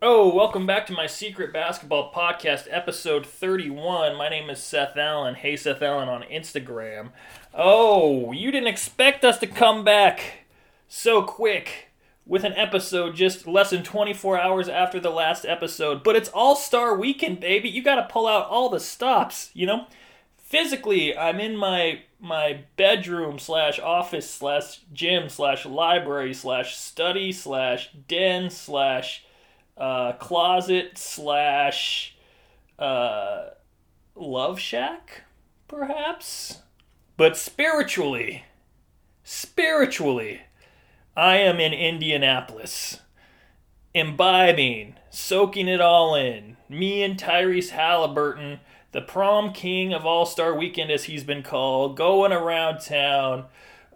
Oh, welcome back to my secret basketball podcast, episode 31. My name is Seth Allen. Hey, Seth Allen on Instagram. Oh, you didn't expect us to come back so quick with an episode just less than 24 hours after the last episode. But it's All Star Weekend, baby. You got to pull out all the stops, you know? Physically, I'm in my my bedroom slash office slash gym slash library slash study slash den slash uh, closet slash uh, love shack, perhaps. But spiritually, spiritually, I am in Indianapolis, imbibing, soaking it all in. Me and Tyrese Halliburton, the prom king of All Star Weekend, as he's been called, going around town,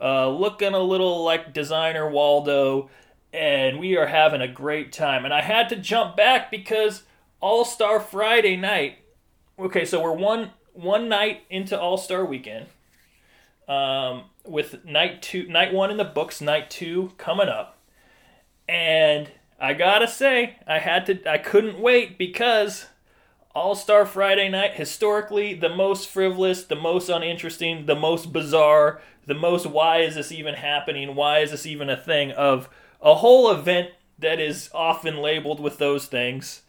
uh, looking a little like designer Waldo and we are having a great time. And I had to jump back because All Star Friday night. Okay, so we're one one night into All Star Weekend. Um, with night two, night one in the books, night two coming up, and I gotta say, I had to, I couldn't wait because All Star Friday night, historically the most frivolous, the most uninteresting, the most bizarre, the most why is this even happening? Why is this even a thing? Of a whole event that is often labeled with those things.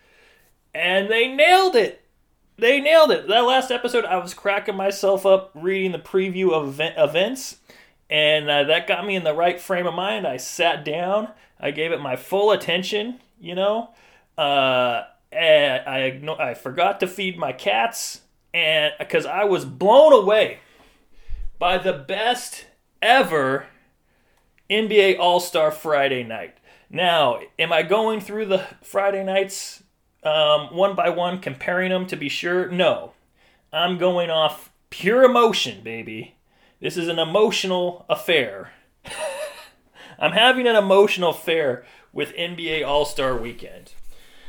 And they nailed it. They nailed it. That last episode, I was cracking myself up reading the preview of event, events, and uh, that got me in the right frame of mind. I sat down, I gave it my full attention, you know. Uh, and I I forgot to feed my cats, and because I was blown away by the best ever NBA All Star Friday night. Now, am I going through the Friday nights um, one by one, comparing them to be sure? No. I'm going off pure emotion, baby. This is an emotional affair. I'm having an emotional affair with NBA All Star Weekend.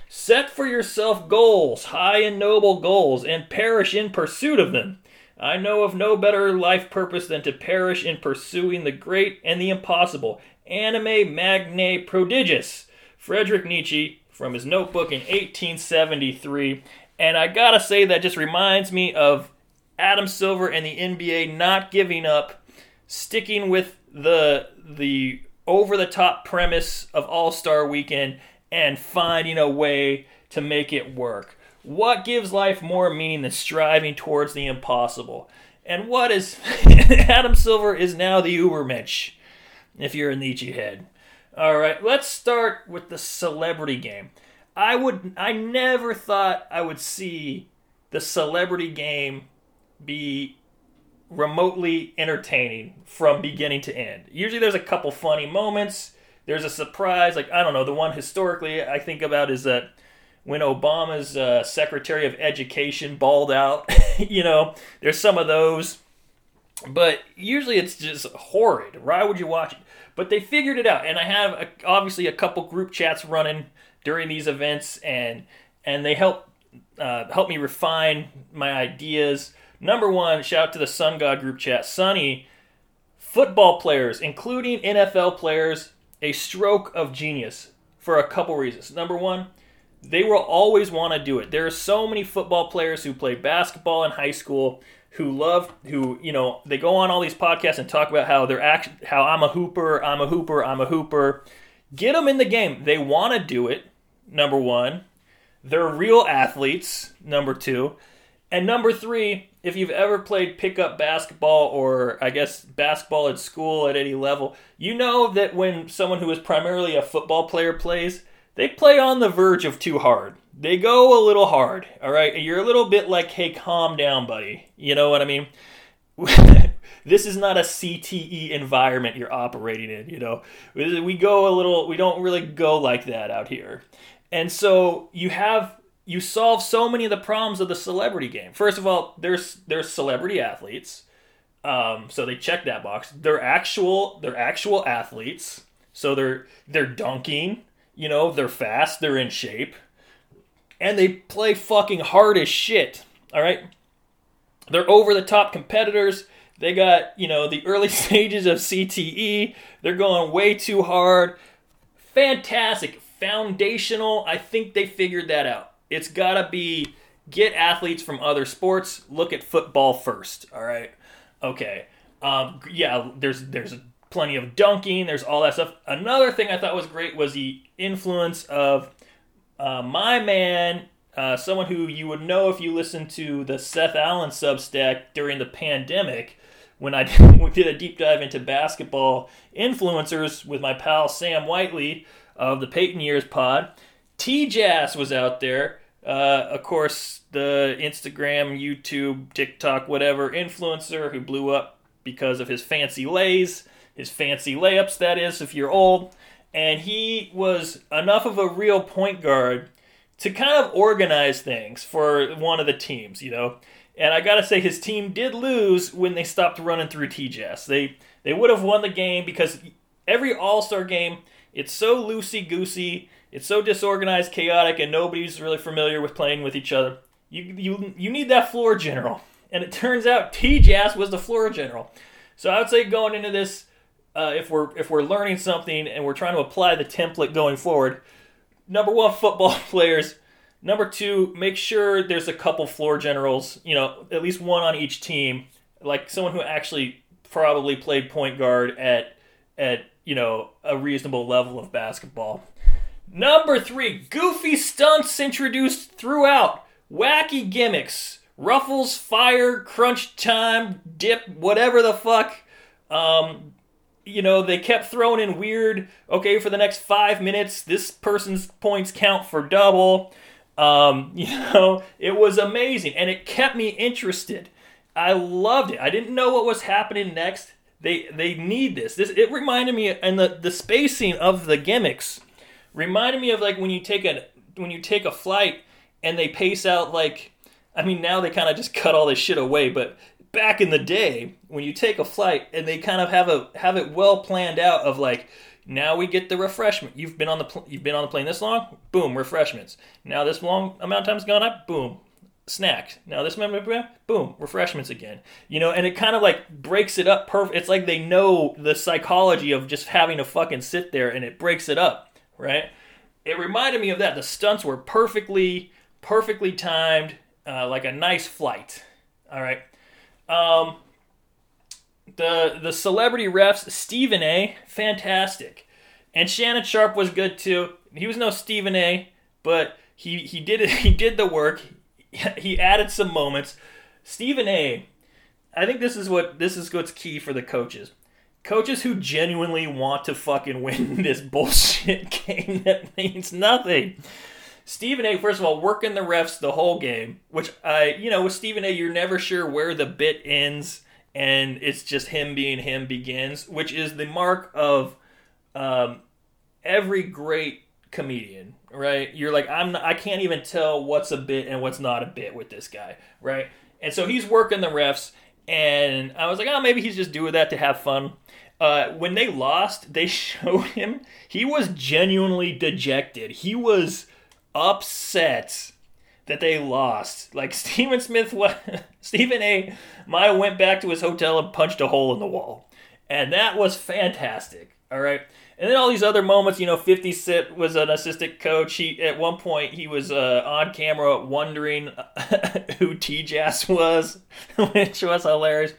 Set for yourself goals, high and noble goals, and perish in pursuit of them. I know of no better life purpose than to perish in pursuing the great and the impossible. Anime magne prodigious. Frederick Nietzsche from his notebook in 1873. And I gotta say, that just reminds me of Adam Silver and the NBA not giving up, sticking with the the over the top premise of All Star Weekend and finding a way to make it work. What gives life more meaning than striving towards the impossible? And what is Adam Silver is now the Ubermensch, if you're a Nietzsche head. All right, let's start with the celebrity game. I would I never thought I would see the celebrity game be remotely entertaining from beginning to end. Usually there's a couple funny moments, there's a surprise, like I don't know, the one historically I think about is that when Obama's uh, Secretary of Education balled out. you know, there's some of those. But usually it's just horrid. Why would you watch it? But they figured it out, and I have a, obviously a couple group chats running during these events, and and they help uh, help me refine my ideas. Number one, shout out to the Sun God group chat. Sunny, football players, including NFL players, a stroke of genius for a couple reasons. Number one, they will always want to do it. There are so many football players who play basketball in high school who love who you know they go on all these podcasts and talk about how they're act how I'm a hooper, I'm a hooper, I'm a hooper. Get them in the game. They want to do it. Number 1. They're real athletes, number 2. And number 3, if you've ever played pickup basketball or I guess basketball at school at any level, you know that when someone who is primarily a football player plays, they play on the verge of too hard. They go a little hard, all right? You're a little bit like, hey, calm down, buddy. You know what I mean? this is not a CTE environment you're operating in, you know? We go a little, we don't really go like that out here. And so you have, you solve so many of the problems of the celebrity game. First of all, there's, there's celebrity athletes. Um, so they check that box. They're actual, they're actual athletes. So they're, they're dunking you know, they're fast, they're in shape, and they play fucking hard as shit. All right? They're over the top competitors. They got, you know, the early stages of CTE. They're going way too hard. Fantastic, foundational. I think they figured that out. It's got to be get athletes from other sports. Look at football first. All right. Okay. Um, yeah, there's there's plenty of dunking. There's all that stuff. Another thing I thought was great was the influence of uh, my man, uh, someone who you would know if you listened to the Seth Allen Substack during the pandemic when I did a deep dive into basketball influencers with my pal Sam Whiteley of the Peyton Years Pod. TJass was out there. Uh, of course, the Instagram, YouTube, TikTok, whatever influencer who blew up because of his fancy lays, his fancy layups, that is, if you're old. And he was enough of a real point guard to kind of organize things for one of the teams, you know. And I gotta say, his team did lose when they stopped running through TJass. They they would have won the game because every All Star game, it's so loosey goosey, it's so disorganized, chaotic, and nobody's really familiar with playing with each other. You you you need that floor general, and it turns out TJass was the floor general. So I would say going into this, uh, if we're if we're learning something and we're trying to apply the template going forward, number one, football players Number two, make sure there's a couple floor generals, you know, at least one on each team, like someone who actually probably played point guard at at you know a reasonable level of basketball. Number three, goofy stunts introduced throughout, wacky gimmicks, ruffles, fire, crunch time, dip, whatever the fuck. Um, you know, they kept throwing in weird. Okay, for the next five minutes, this person's points count for double. Um, you know, it was amazing and it kept me interested. I loved it. I didn't know what was happening next. They they need this. This it reminded me and the the spacing of the gimmicks reminded me of like when you take a when you take a flight and they pace out like I mean now they kind of just cut all this shit away, but back in the day when you take a flight and they kind of have a have it well planned out of like now we get the refreshment. You've been on the pl- you've been on the plane this long. Boom, refreshments. Now this long amount of time's gone up. Boom, snacks. Now this amount boom, refreshments again. You know, and it kind of like breaks it up. Perfect. It's like they know the psychology of just having to fucking sit there, and it breaks it up, right? It reminded me of that. The stunts were perfectly, perfectly timed, uh, like a nice flight. All right. Um, the the celebrity refs, Stephen A, fantastic, and Shannon Sharpe was good too. He was no Stephen A, but he he did. He did the work. He added some moments. Stephen A, I think this is what this is what's key for the coaches. Coaches who genuinely want to fucking win this bullshit game that means nothing. Stephen A, first of all, working the refs the whole game, which I, you know, with Stephen A, you're never sure where the bit ends and it's just him being him begins, which is the mark of um, every great comedian, right? You're like, I'm, not, I can't even tell what's a bit and what's not a bit with this guy, right? And so he's working the refs, and I was like, oh, maybe he's just doing that to have fun. Uh, when they lost, they showed him he was genuinely dejected. He was upset that they lost. Like Stephen Smith, Stephen A. Maya went back to his hotel and punched a hole in the wall, and that was fantastic. All right. And then all these other moments, you know, 50 Cent was an assistant coach. He at one point he was uh, on camera wondering who T was, which was hilarious.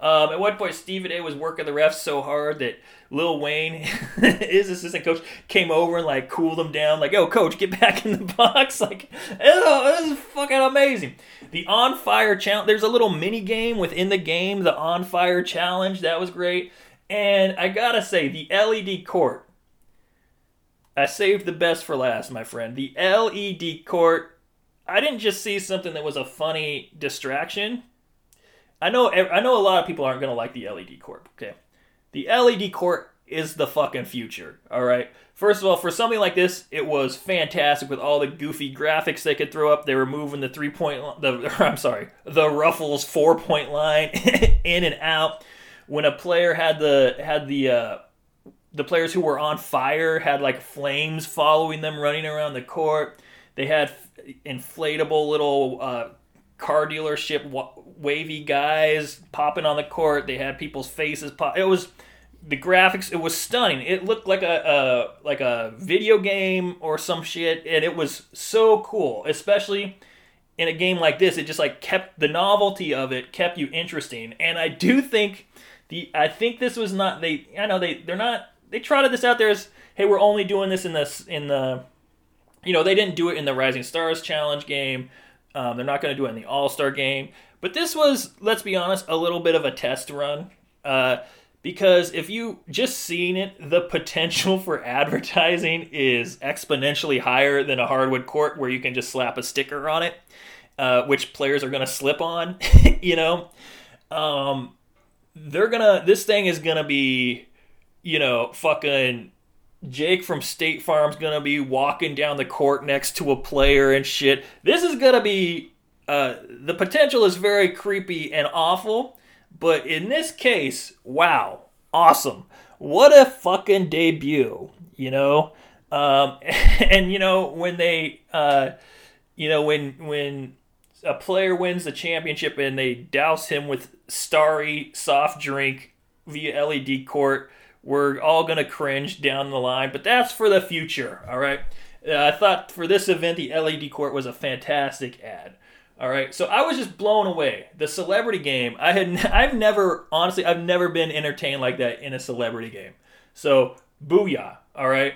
Um, at one point, Stephen A. was working the refs so hard that Lil Wayne, his assistant coach, came over and like cooled him down, like, "Yo, coach, get back in the box!" Like, this is fucking amazing. The on fire challenge. There's a little mini game within the game. The on fire challenge that was great. And I gotta say, the LED court. I saved the best for last, my friend. The LED court. I didn't just see something that was a funny distraction. I know I know a lot of people aren't going to like the LED court, okay? The LED court is the fucking future, all right? First of all, for something like this, it was fantastic with all the goofy graphics they could throw up. They were moving the three point, the I'm sorry, the Ruffles four point line in and out. When a player had the had the uh, the players who were on fire had like flames following them running around the court. They had inflatable little uh, car dealership wavy guys popping on the court. They had people's faces pop. It was the graphics it was stunning. It looked like a, a like a video game or some shit, and it was so cool, especially in a game like this. It just like kept the novelty of it kept you interesting, and I do think the I think this was not they. I know they they're not they trotted this out there as hey we're only doing this in this in the you know they didn't do it in the Rising Stars Challenge game. Um, they're not going to do it in the All Star game, but this was let's be honest a little bit of a test run. Uh, because if you just seen it, the potential for advertising is exponentially higher than a hardwood court where you can just slap a sticker on it, uh, which players are going to slip on. you know, um, they're gonna. This thing is gonna be, you know, fucking. Jake from State Farm's gonna be walking down the court next to a player and shit. This is gonna be. Uh, the potential is very creepy and awful but in this case, wow, awesome. What a fucking debut, you know? Um, and, you know, when they, uh, you know, when, when a player wins the championship and they douse him with starry soft drink via LED court, we're all going to cringe down the line, but that's for the future, all right? Uh, I thought for this event, the LED court was a fantastic ad. All right, so I was just blown away. The celebrity game, I had, I've never, honestly, I've never been entertained like that in a celebrity game. So, booyah! All right,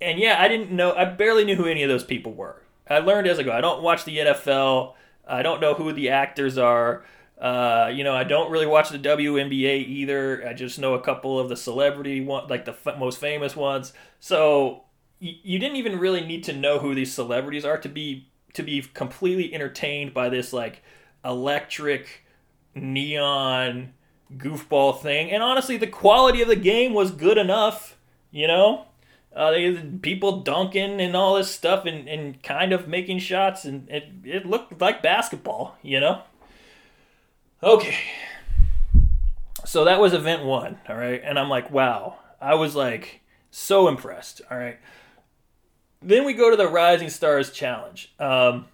and yeah, I didn't know, I barely knew who any of those people were. I learned as I go. I don't watch the NFL. I don't know who the actors are. Uh, you know, I don't really watch the WNBA either. I just know a couple of the celebrity one, like the f- most famous ones. So y- you didn't even really need to know who these celebrities are to be to be completely entertained by this like electric neon goofball thing. And honestly, the quality of the game was good enough, you know? Uh, they, people dunking and all this stuff and, and kind of making shots, and it, it looked like basketball, you know? Okay. So that was event one, all right? And I'm like, wow. I was like so impressed, all right? then we go to the Rising Stars Challenge, um,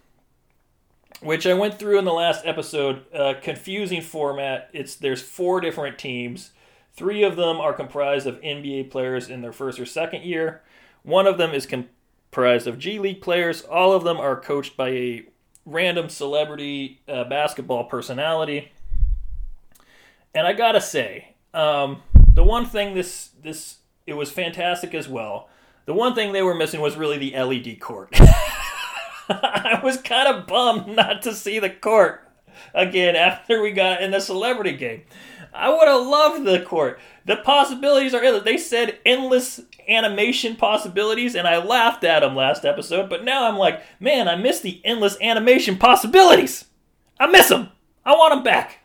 which I went through in the last episode. Uh, confusing format. It's there's four different teams. Three of them are comprised of NBA players in their first or second year. One of them is comprised of G League players. All of them are coached by a random celebrity uh, basketball personality. And I gotta say, um, the one thing this this it was fantastic as well the one thing they were missing was really the LED court. I was kind of bummed not to see the court again after we got in the celebrity game. I would have loved the court. The possibilities are endless. They said endless animation possibilities, and I laughed at them last episode, but now I'm like, man, I miss the endless animation possibilities. I miss them. I want them back.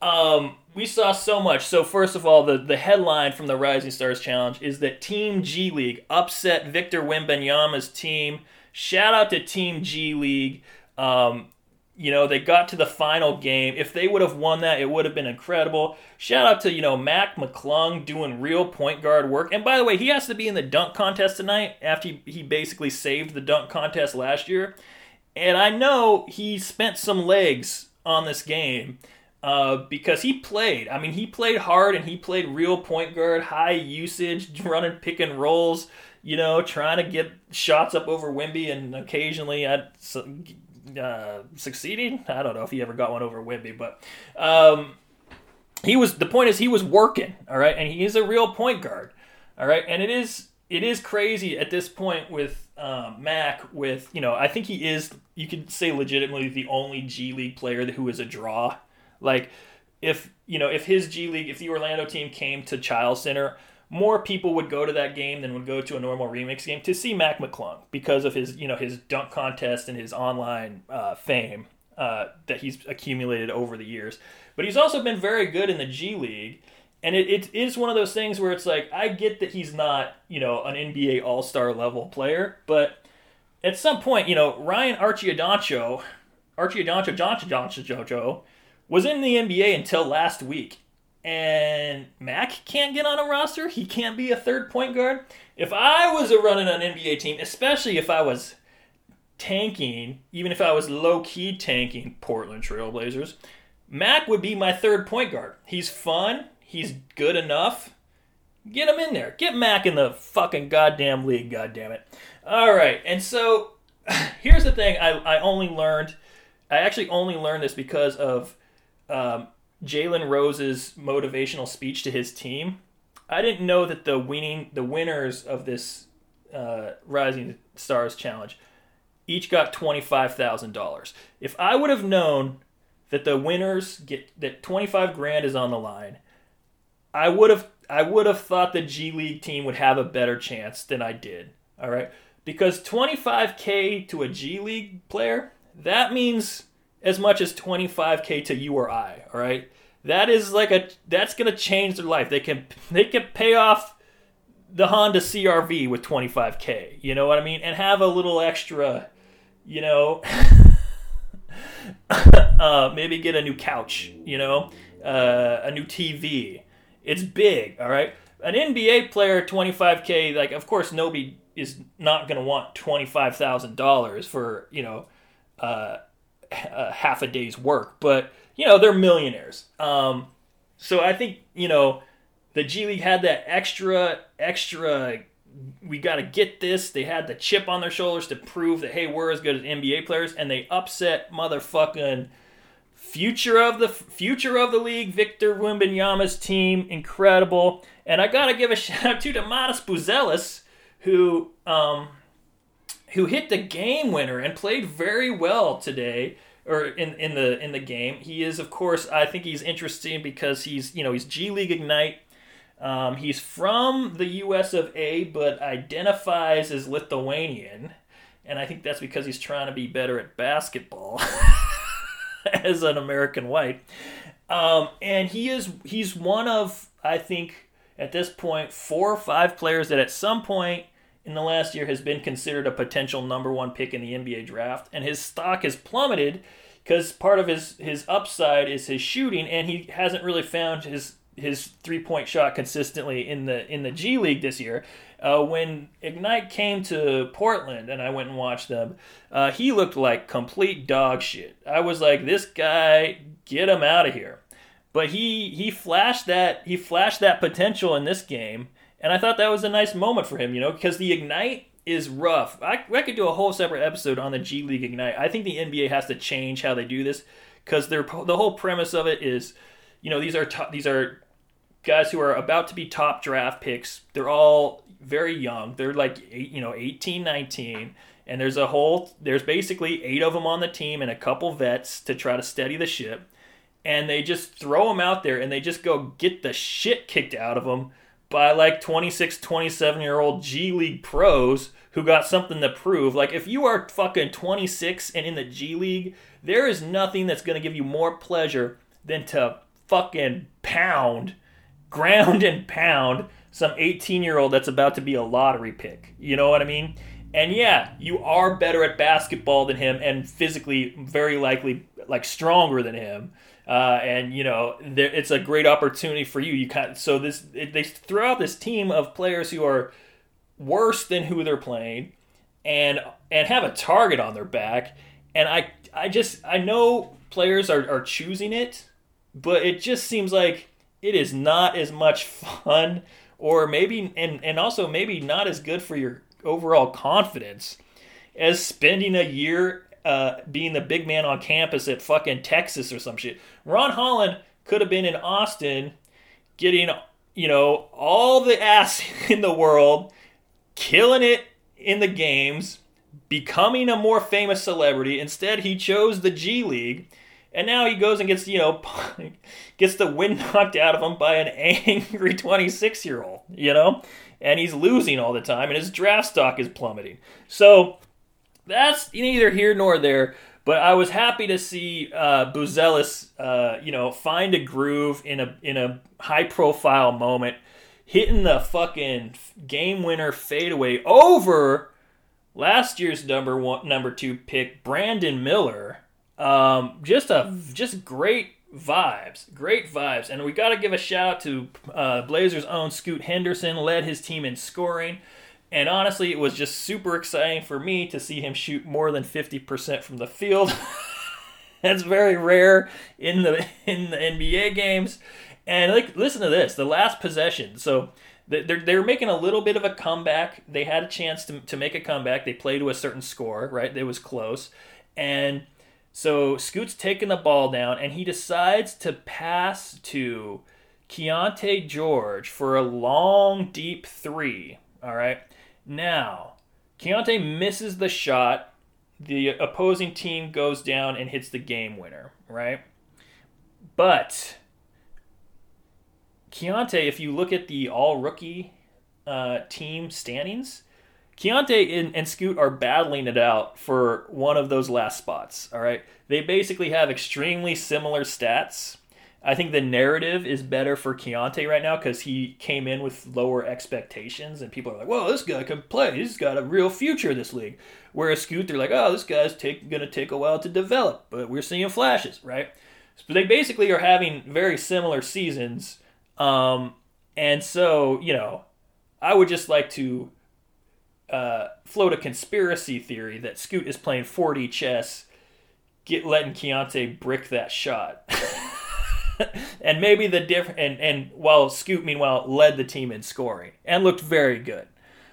Um, we saw so much. So first of all, the, the headline from the Rising Stars Challenge is that Team G League upset Victor Wembanyama's team. Shout out to Team G League. Um, you know, they got to the final game. If they would have won that, it would have been incredible. Shout out to, you know, Mac McClung doing real point guard work. And by the way, he has to be in the dunk contest tonight after he, he basically saved the dunk contest last year. And I know he spent some legs on this game uh, because he played. I mean, he played hard and he played real point guard, high usage, running pick and rolls. You know, trying to get shots up over Wemby, and occasionally at uh, succeeding. I don't know if he ever got one over Wemby, but um, he was. The point is, he was working. All right, and he is a real point guard. All right, and it is it is crazy at this point with um, Mac. With you know, I think he is. You could say legitimately the only G League player who is a draw like if you know if his G League, if the Orlando team came to Chiles Center, more people would go to that game than would go to a normal remix game to see Mac McClung because of his you know his dunk contest and his online uh, fame uh, that he's accumulated over the years. But he's also been very good in the G League. And it, it is one of those things where it's like, I get that he's not, you know, an NBA All Star level player, but at some point, you know, Ryan Arcidiacono, Arcidiacono, Johnson, Johnson, Jojo, was in the NBA until last week. And Mac can't get on a roster. He can't be a third point guard. If I was a running an NBA team, especially if I was tanking, even if I was low key tanking Portland Trailblazers, Mac would be my third point guard. He's fun. He's good enough. Get him in there. Get Mac in the fucking goddamn league, goddamn it. All right, and so here's the thing I, I only learned, I actually only learned this because of um, Jalen Rose's motivational speech to his team. I didn't know that the winning, the winners of this uh, Rising Stars challenge each got $25,000. If I would have known that the winners get that 25 grand is on the line, I would have I would have thought the G League team would have a better chance than I did. All right? Because 25k to a G League player, that means as much as 25k to you or I, all right? That is like a that's going to change their life. They can they can pay off the Honda CRV with 25k, you know what I mean? And have a little extra, you know, uh, maybe get a new couch, you know, uh, a new TV. It's big, all right? An NBA player, 25K, like, of course, nobody is not going to want $25,000 for, you know, uh, a half a day's work, but, you know, they're millionaires. Um, so I think, you know, the G League had that extra, extra we got to get this. They had the chip on their shoulders to prove that hey, we're as good as NBA players, and they upset motherfucking future of the future of the league, Victor Wembanyama's team, incredible. And I gotta give a shout out to Domantas Buzelis, who um, who hit the game winner and played very well today or in, in the in the game. He is of course I think he's interesting because he's you know he's G League Ignite um, he's from the U.S. of A, but identifies as Lithuanian, and I think that's because he's trying to be better at basketball as an American white. Um, and he is he's one of I think at this point four or five players that at some point in the last year has been considered a potential number one pick in the NBA draft, and his stock has plummeted because part of his his upside is his shooting, and he hasn't really found his his three point shot consistently in the in the G League this year. Uh, when Ignite came to Portland and I went and watched them, uh, he looked like complete dog shit. I was like, this guy, get him out of here. But he he flashed that he flashed that potential in this game, and I thought that was a nice moment for him, you know, because the Ignite is rough. I, I could do a whole separate episode on the G League Ignite. I think the NBA has to change how they do this because the whole premise of it is, you know, these are to, these are guys who are about to be top draft picks. They're all very young. They're like eight, you know, 18, 19. And there's a whole there's basically eight of them on the team and a couple vets to try to steady the ship. And they just throw them out there and they just go get the shit kicked out of them by like 26, 27 year old G League pros who got something to prove. Like if you are fucking 26 and in the G League, there is nothing that's going to give you more pleasure than to fucking pound ground and pound some 18 year old that's about to be a lottery pick. You know what I mean? And yeah, you are better at basketball than him and physically very likely like stronger than him. Uh, and you know there, it's a great opportunity for you. You kind so this it, they throw out this team of players who are worse than who they're playing, and and have a target on their back. And I I just I know players are, are choosing it, but it just seems like it is not as much fun or maybe and and also maybe not as good for your overall confidence as spending a year uh, being the big man on campus at fucking Texas or some shit. Ron Holland could have been in Austin getting you know all the ass in the world, killing it in the games, becoming a more famous celebrity. Instead, he chose the G League and now he goes and gets, you know, gets the wind knocked out of him by an angry 26 year old, you know? And he's losing all the time, and his draft stock is plummeting. So that's neither here nor there. But I was happy to see uh, Buzelis, uh, you know, find a groove in a in a high profile moment, hitting the fucking game winner fadeaway over last year's number one number two pick Brandon Miller um, just a just great vibes, great vibes, and we got to give a shout out to uh, Blazers' own Scoot Henderson, led his team in scoring. And honestly, it was just super exciting for me to see him shoot more than 50% from the field. That's very rare in the in the NBA games. And like listen to this, the last possession. So they're, they're making a little bit of a comeback. They had a chance to, to make a comeback. They played to a certain score, right? It was close. And so Scoot's taking the ball down and he decides to pass to Keyonte George for a long, deep three. All right. Now, Keyonte misses the shot. The opposing team goes down and hits the game winner, right? But Keyonte, if you look at the all rookie uh, team standings, Keyonte and, and Scoot are battling it out for one of those last spots. All right. They basically have extremely similar stats. I think the narrative is better for Keyonte right now because he came in with lower expectations, and people are like, "Well, this guy can play. He's got a real future in this league." Whereas Scoot, they're like, "Oh, this guy's take, gonna take a while to develop, but we're seeing flashes, right?" So they basically are having very similar seasons, um, and so you know, I would just like to uh, float a conspiracy theory that Scoot is playing 4D chess, get letting Keyonte brick that shot. and maybe the different and and while Scoot meanwhile led the team in scoring and looked very good.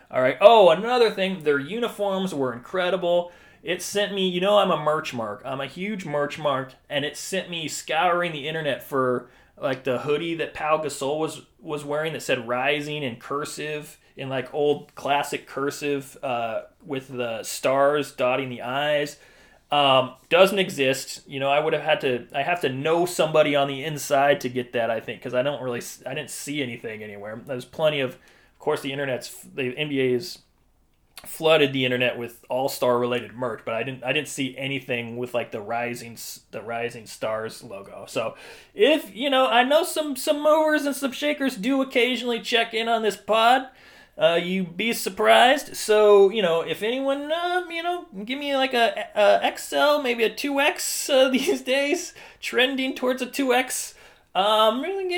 All right. Oh, another thing, their uniforms were incredible. It sent me, you know, I'm a merch mark. I'm a huge merch mark, and it sent me scouring the internet for like the hoodie that Pau Gasol was was wearing that said "Rising" in cursive in like old classic cursive uh, with the stars dotting the eyes. Um, doesn't exist. You know, I would have had to. I have to know somebody on the inside to get that. I think because I don't really. I didn't see anything anywhere. There's plenty of. Of course, the internet's the NBA is flooded the internet with all star related merch, but I didn't. I didn't see anything with like the rising the rising stars logo. So, if you know, I know some some movers and some shakers do occasionally check in on this pod uh, you be surprised. So you know, if anyone, um, you know, give me like a, a XL, maybe a two X uh, these days, trending towards a two X. Um, really,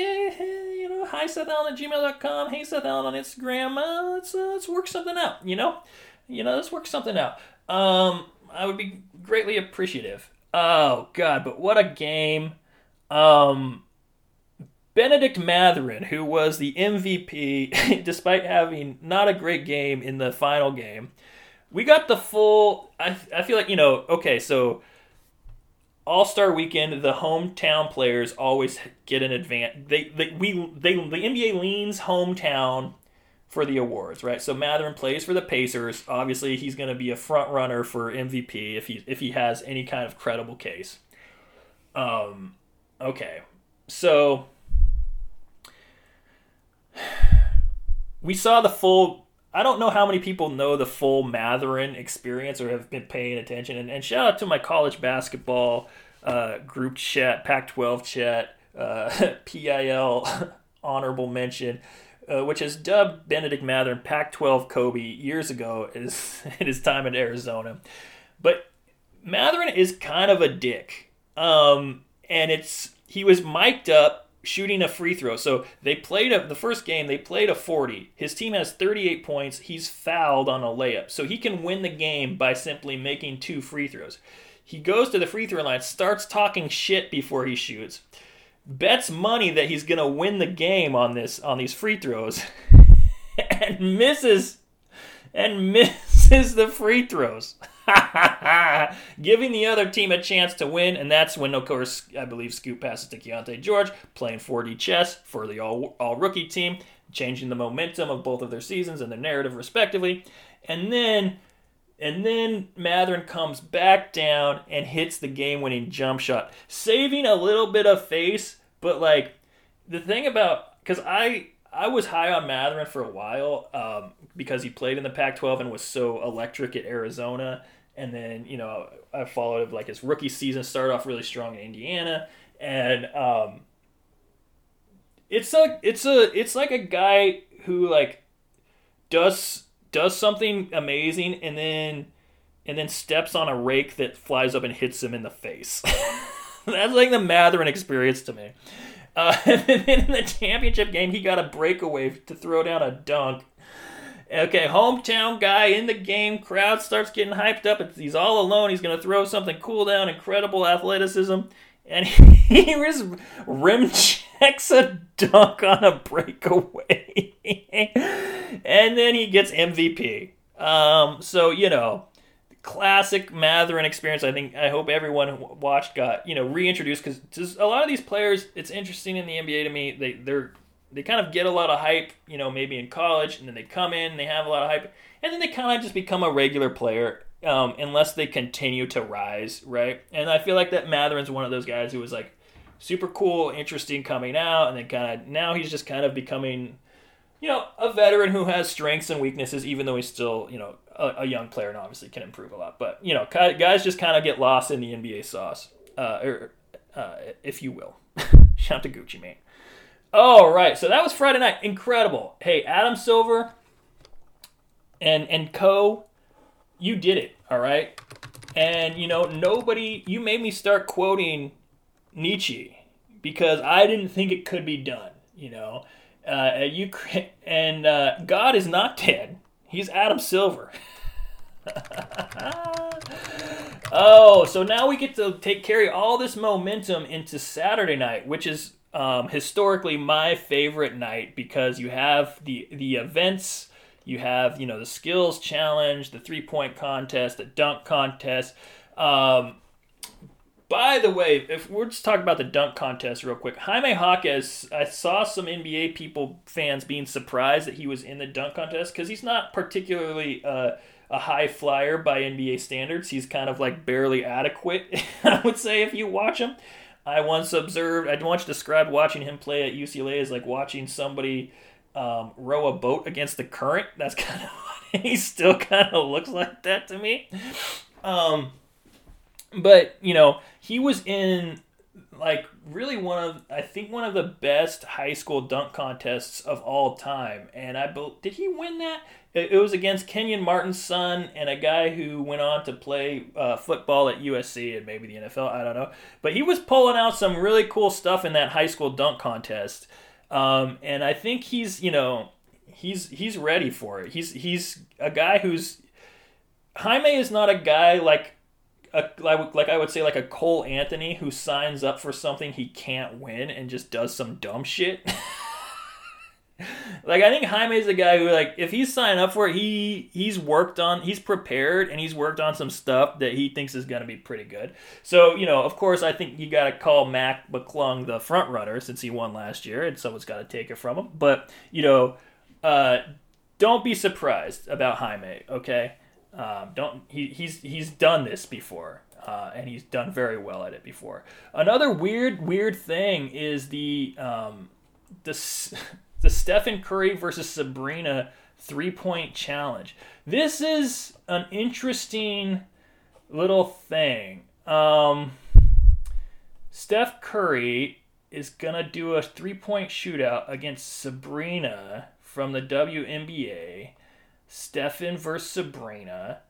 you know, hi Seth Allen at gmail.com. Hey Seth Allen on Instagram. Uh, let's uh, let's work something out. You know, you know, let's work something out. Um, I would be greatly appreciative. Oh God, but what a game! Um, Bennedict Mathurin, who was the MVP despite having not a great game in the final game, we got the full. I, I feel like, you know, okay, so All Star Weekend, the hometown players always get an advantage. They, they, we, they, the NBA leans hometown for the awards, right? So Mathurin plays for the Pacers. Obviously, he's going to be a front runner for MVP if he if he has any kind of credible case. Um, okay, so we saw the full. I don't know how many people know the full Mathurin experience or have been paying attention. And, and shout out to my college basketball uh, group chat, Pac-12 chat, uh, PIL honorable mention, uh, which has dubbed Bennedict Mathurin Pac-12 Kobe years ago is in his time in Arizona. But Mathurin is kind of a dick, um, and it's he was mic'd up shooting a free throw. So they played a, the first game, they played a 40. His team has 38 points. He's fouled on a layup. So he can win the game by simply making two free throws. He goes to the free throw line, starts talking shit before he shoots. Bets money that he's going to win the game on this on these free throws and misses and misses the free throws. giving the other team a chance to win, and that's when, of course, I believe Scoot passes to Keyonte George, playing 4D chess for the all, all rookie team, changing the momentum of both of their seasons and their narrative respectively. And then and then Mathurin comes back down and hits the game winning jump shot, saving a little bit of face, but like the thing about because I I was high on Mathurin for a while um, because he played in the Pac-12 and was so electric at Arizona, and then you know I followed like his rookie season started off really strong in Indiana, and um, it's a it's a it's like a guy who like does does something amazing and then and then steps on a rake that flies up and hits him in the face. That's like the Mathurin experience to me. Uh, and then in the championship game, he got a breakaway to throw down a dunk Okay, hometown guy in the game. Crowd starts getting hyped up. It's, he's all alone. He's going to throw something cool down. Incredible athleticism. And he just rim checks a dunk on a breakaway. and then he gets MVP. Um, so you know, classic Mathurin experience. I think I hope everyone who watched got you know reintroduced because a lot of these players. It's interesting in the NBA to me. They they're they kind of get a lot of hype, you know, maybe in college, and then they come in, they have a lot of hype, and then they kind of just become a regular player um, unless they continue to rise, right? And I feel like that Mathurin's one of those guys who was like super cool, interesting coming out, and then kind of now he's just kind of becoming, you know, a veteran who has strengths and weaknesses, even though he's still, you know, a, a young player and obviously can improve a lot. But you know, guys just kind of get lost in the NBA sauce, uh, or uh, if you will. Shout out to Gucci Mane. All right, so that was Friday night. Incredible. Hey, Adam Silver and and Co. You did it. All right. And you know, nobody. You made me start quoting Nietzsche because I didn't think it could be done. You know, uh, you and uh, God is not dead. He's Adam Silver. oh, so now we get to take carry all this momentum into Saturday night, which is um, historically my favorite night because you have the the events, you have you know the skills challenge, the three point contest, the dunk contest. Um, by the way, if we're just talking about the dunk contest real quick, Jaime Jaquez, I saw some NBA people fans being surprised that he was in the dunk contest because he's not particularly uh, a high flyer by NBA standards. He's kind of like barely adequate, I would say, if you watch him. I once observed, I once described watching him play at UCLA as like watching somebody um, row a boat against the current. That's kind of he still kind of looks like that to me. Um, but you know, he was in like really one of I think one of the best high school dunk contests of all time. And I did he win that? It, was against Kenyon Martin's son and a guy who went on to play uh, football at USC and maybe the NFL. I don't know, but he was pulling out some really cool stuff in that high school dunk contest. Um, and I think he's you know he's he's ready for it. He's he's a guy who's Jaime is not a guy like a, like I would say like a Cole Anthony who signs up for something he can't win and just does some dumb shit. like I think Jaime's a guy who like if he's signing up for it, he he's worked on he's prepared and he's worked on some stuff that he thinks is gonna be pretty good. So, you know, of course I think you gotta call Mac McClung the front runner since he won last year and someone's gotta take it from him. But, you know, uh, don't be surprised about Jaime, okay? Um, don't he, he's he's done this before, uh, and he's done very well at it before. Another weird weird thing is the um, the the Stephen Curry versus Sabrina three point challenge. This is an interesting little thing. Um, Steph Curry is gonna do a three point shootout against Sabrina from the WNBA Stefan versus Sabrina.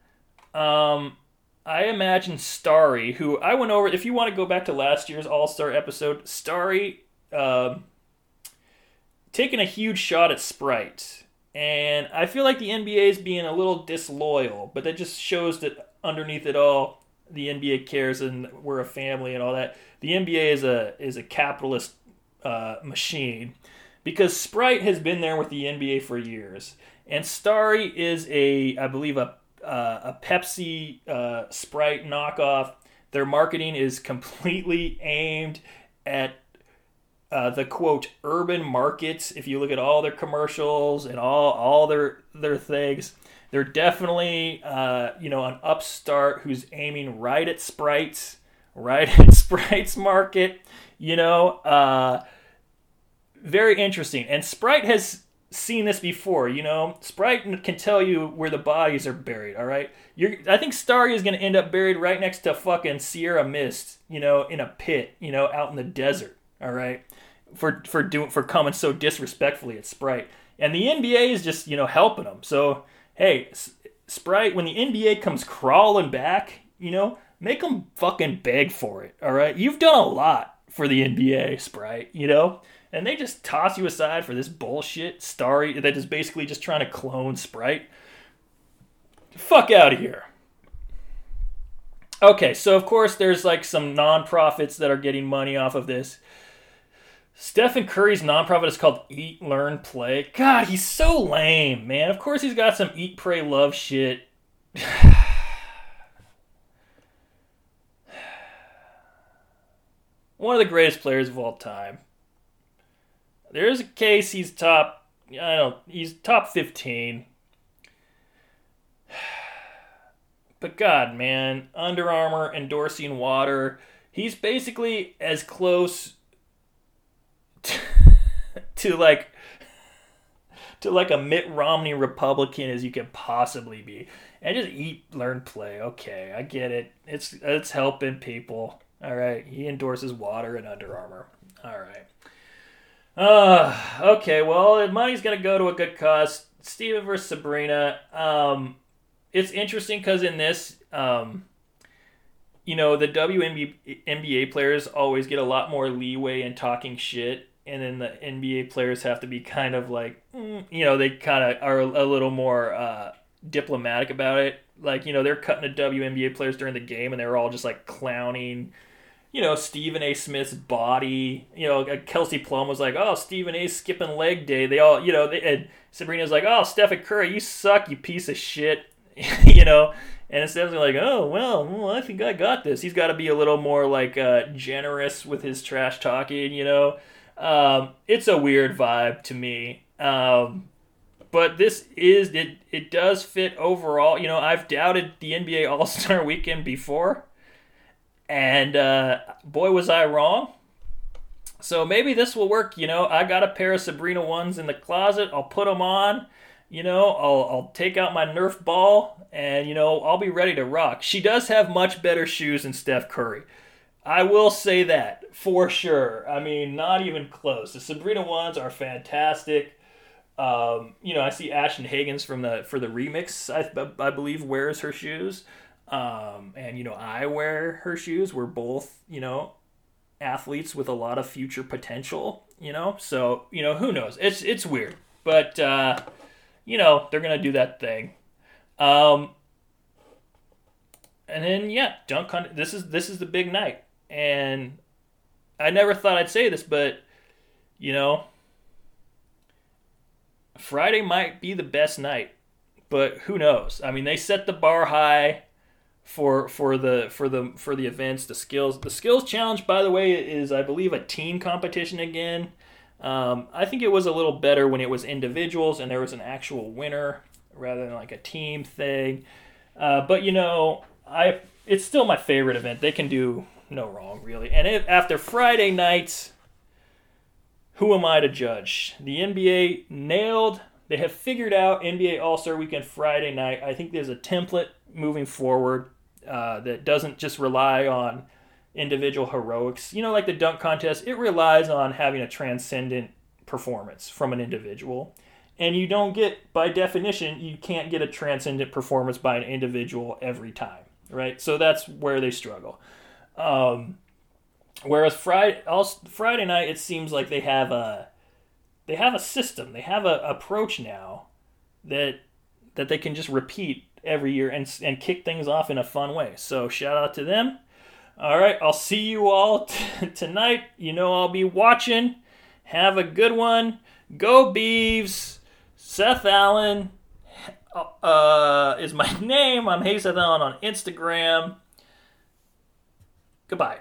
Um, I imagine Starry, who I went over. If you want to go back to last year's All Star episode, Starry um, taking a huge shot at Sprite, and I feel like the NBA is being a little disloyal, but that just shows that underneath it all, the NBA cares and we're a family and all that. The NBA is a is a capitalist uh, machine because Sprite has been there with the NBA for years and Starry is a, I believe, a uh, a Pepsi uh, Sprite knockoff. Their marketing is completely aimed at uh, the quote urban markets. If you look at all their commercials and all all their their things, they're definitely uh, you know an upstart who's aiming right at Sprites, right at Sprites market. You know, uh, very interesting. And Sprite has seen this before. You know, Sprite can tell you where the bodies are buried. All right, You're, I think Starry is going to end up buried right next to fucking Sierra Mist. You know, in a pit. You know, out in the desert. All right, for for doing for coming so disrespectfully at Sprite, and the NBA is just you know helping them. So hey, Sprite, when the NBA comes crawling back, you know, make them fucking beg for it. All right, you've done a lot for the NBA, Sprite. You know and they just toss you aside for this bullshit Starry that is basically just trying to clone Sprite. Fuck out of here. Okay, so of course there's like some nonprofits that are getting money off of this. Stephen Curry's nonprofit is called Eat, Learn, Play. God, he's so lame, man. Of course, he's got some eat, pray, love shit. One of the greatest players of all time. There is a case he's top. I don't. He's top fifteen. But God, man, Under Armour endorsing water. He's basically as close to, to like to like a Mitt Romney Republican as you can possibly be. And just eat, learn, play. Okay, I get it. It's it's helping people. All right. He endorses water and Under Armour. All right. Uh, okay, well, money's going to go to a good cause. Stephen versus Sabrina. Um, it's interesting because in this, um, you know, the WNBA players always get a lot more leeway in talking shit, and then the NBA players have to be kind of like, mm, you know, they kind of are a little more uh, diplomatic about it. Like, you know, they're cutting the WNBA players during the game, and they're all just like clowning you know, Stephen A. Smith's body. You know, Kelsey Plum was like, "Oh, Stephen A. skipping leg day." They all, you know, they, and Sabrina's like, "Oh, Stephen Curry, you suck, you piece of shit," you know. And instead like, "Oh, well, well, I think I got this," he's got to be a little more like uh, generous with his trash talking. You know, um, it's a weird vibe to me. Um, but this is it. It does fit overall. You know, I've doubted the NBA All Star Weekend before and uh, boy, was I wrong. So maybe this will work. You know, I got a pair of Sabrina ones in the closet. I'll put them on. You know, I'll, I'll take out my Nerf ball and, you know, I'll be ready to rock. She does have much better shoes than Steph Curry. I will say that for sure. I mean, not even close. The Sabrina ones are fantastic. Um, you know, I see Ashton Hagans from the for the remix. I, I believe wears her shoes. Um, and you know, I wear her shoes. We're both, you know, athletes with a lot of future potential. You know, so you know, who knows? It's it's weird, but uh, you know, they're gonna do that thing. Um, and then yeah, dunk hunt. This is this is the big night, and I never thought I'd say this, but you know, Friday might be the best night, but who knows? I mean, they set the bar high for for the for the for the events the skills. The skills challenge by the way is i believe a team competition again. Um, i think it was a little better when it was individuals and there was an actual winner rather than like a team thing. Uh, but you know i it's still my favorite event. They can do no wrong really. And if, after friday nights who am i to judge? The nba nailed they have figured out nba all-star weekend friday night. I think there's a template moving forward uh, that doesn't just rely on individual heroics. You know, like the dunk contest, it relies on having a transcendent performance from an individual. And you don't get, by definition, you can't get a transcendent performance by an individual every time, right? So that's where they struggle. Um, whereas Friday, also, Friday night, it seems like they have a they have a system, they have a approach now that that they can just repeat every year and, and kick things off in a fun way. So shout out to them. All right, I'll see you all t- tonight. You know I'll be watching. Have a good one. Go Beavs. Seth Allen uh, is my name. I'm Hey Seth Allen on Instagram. Goodbye.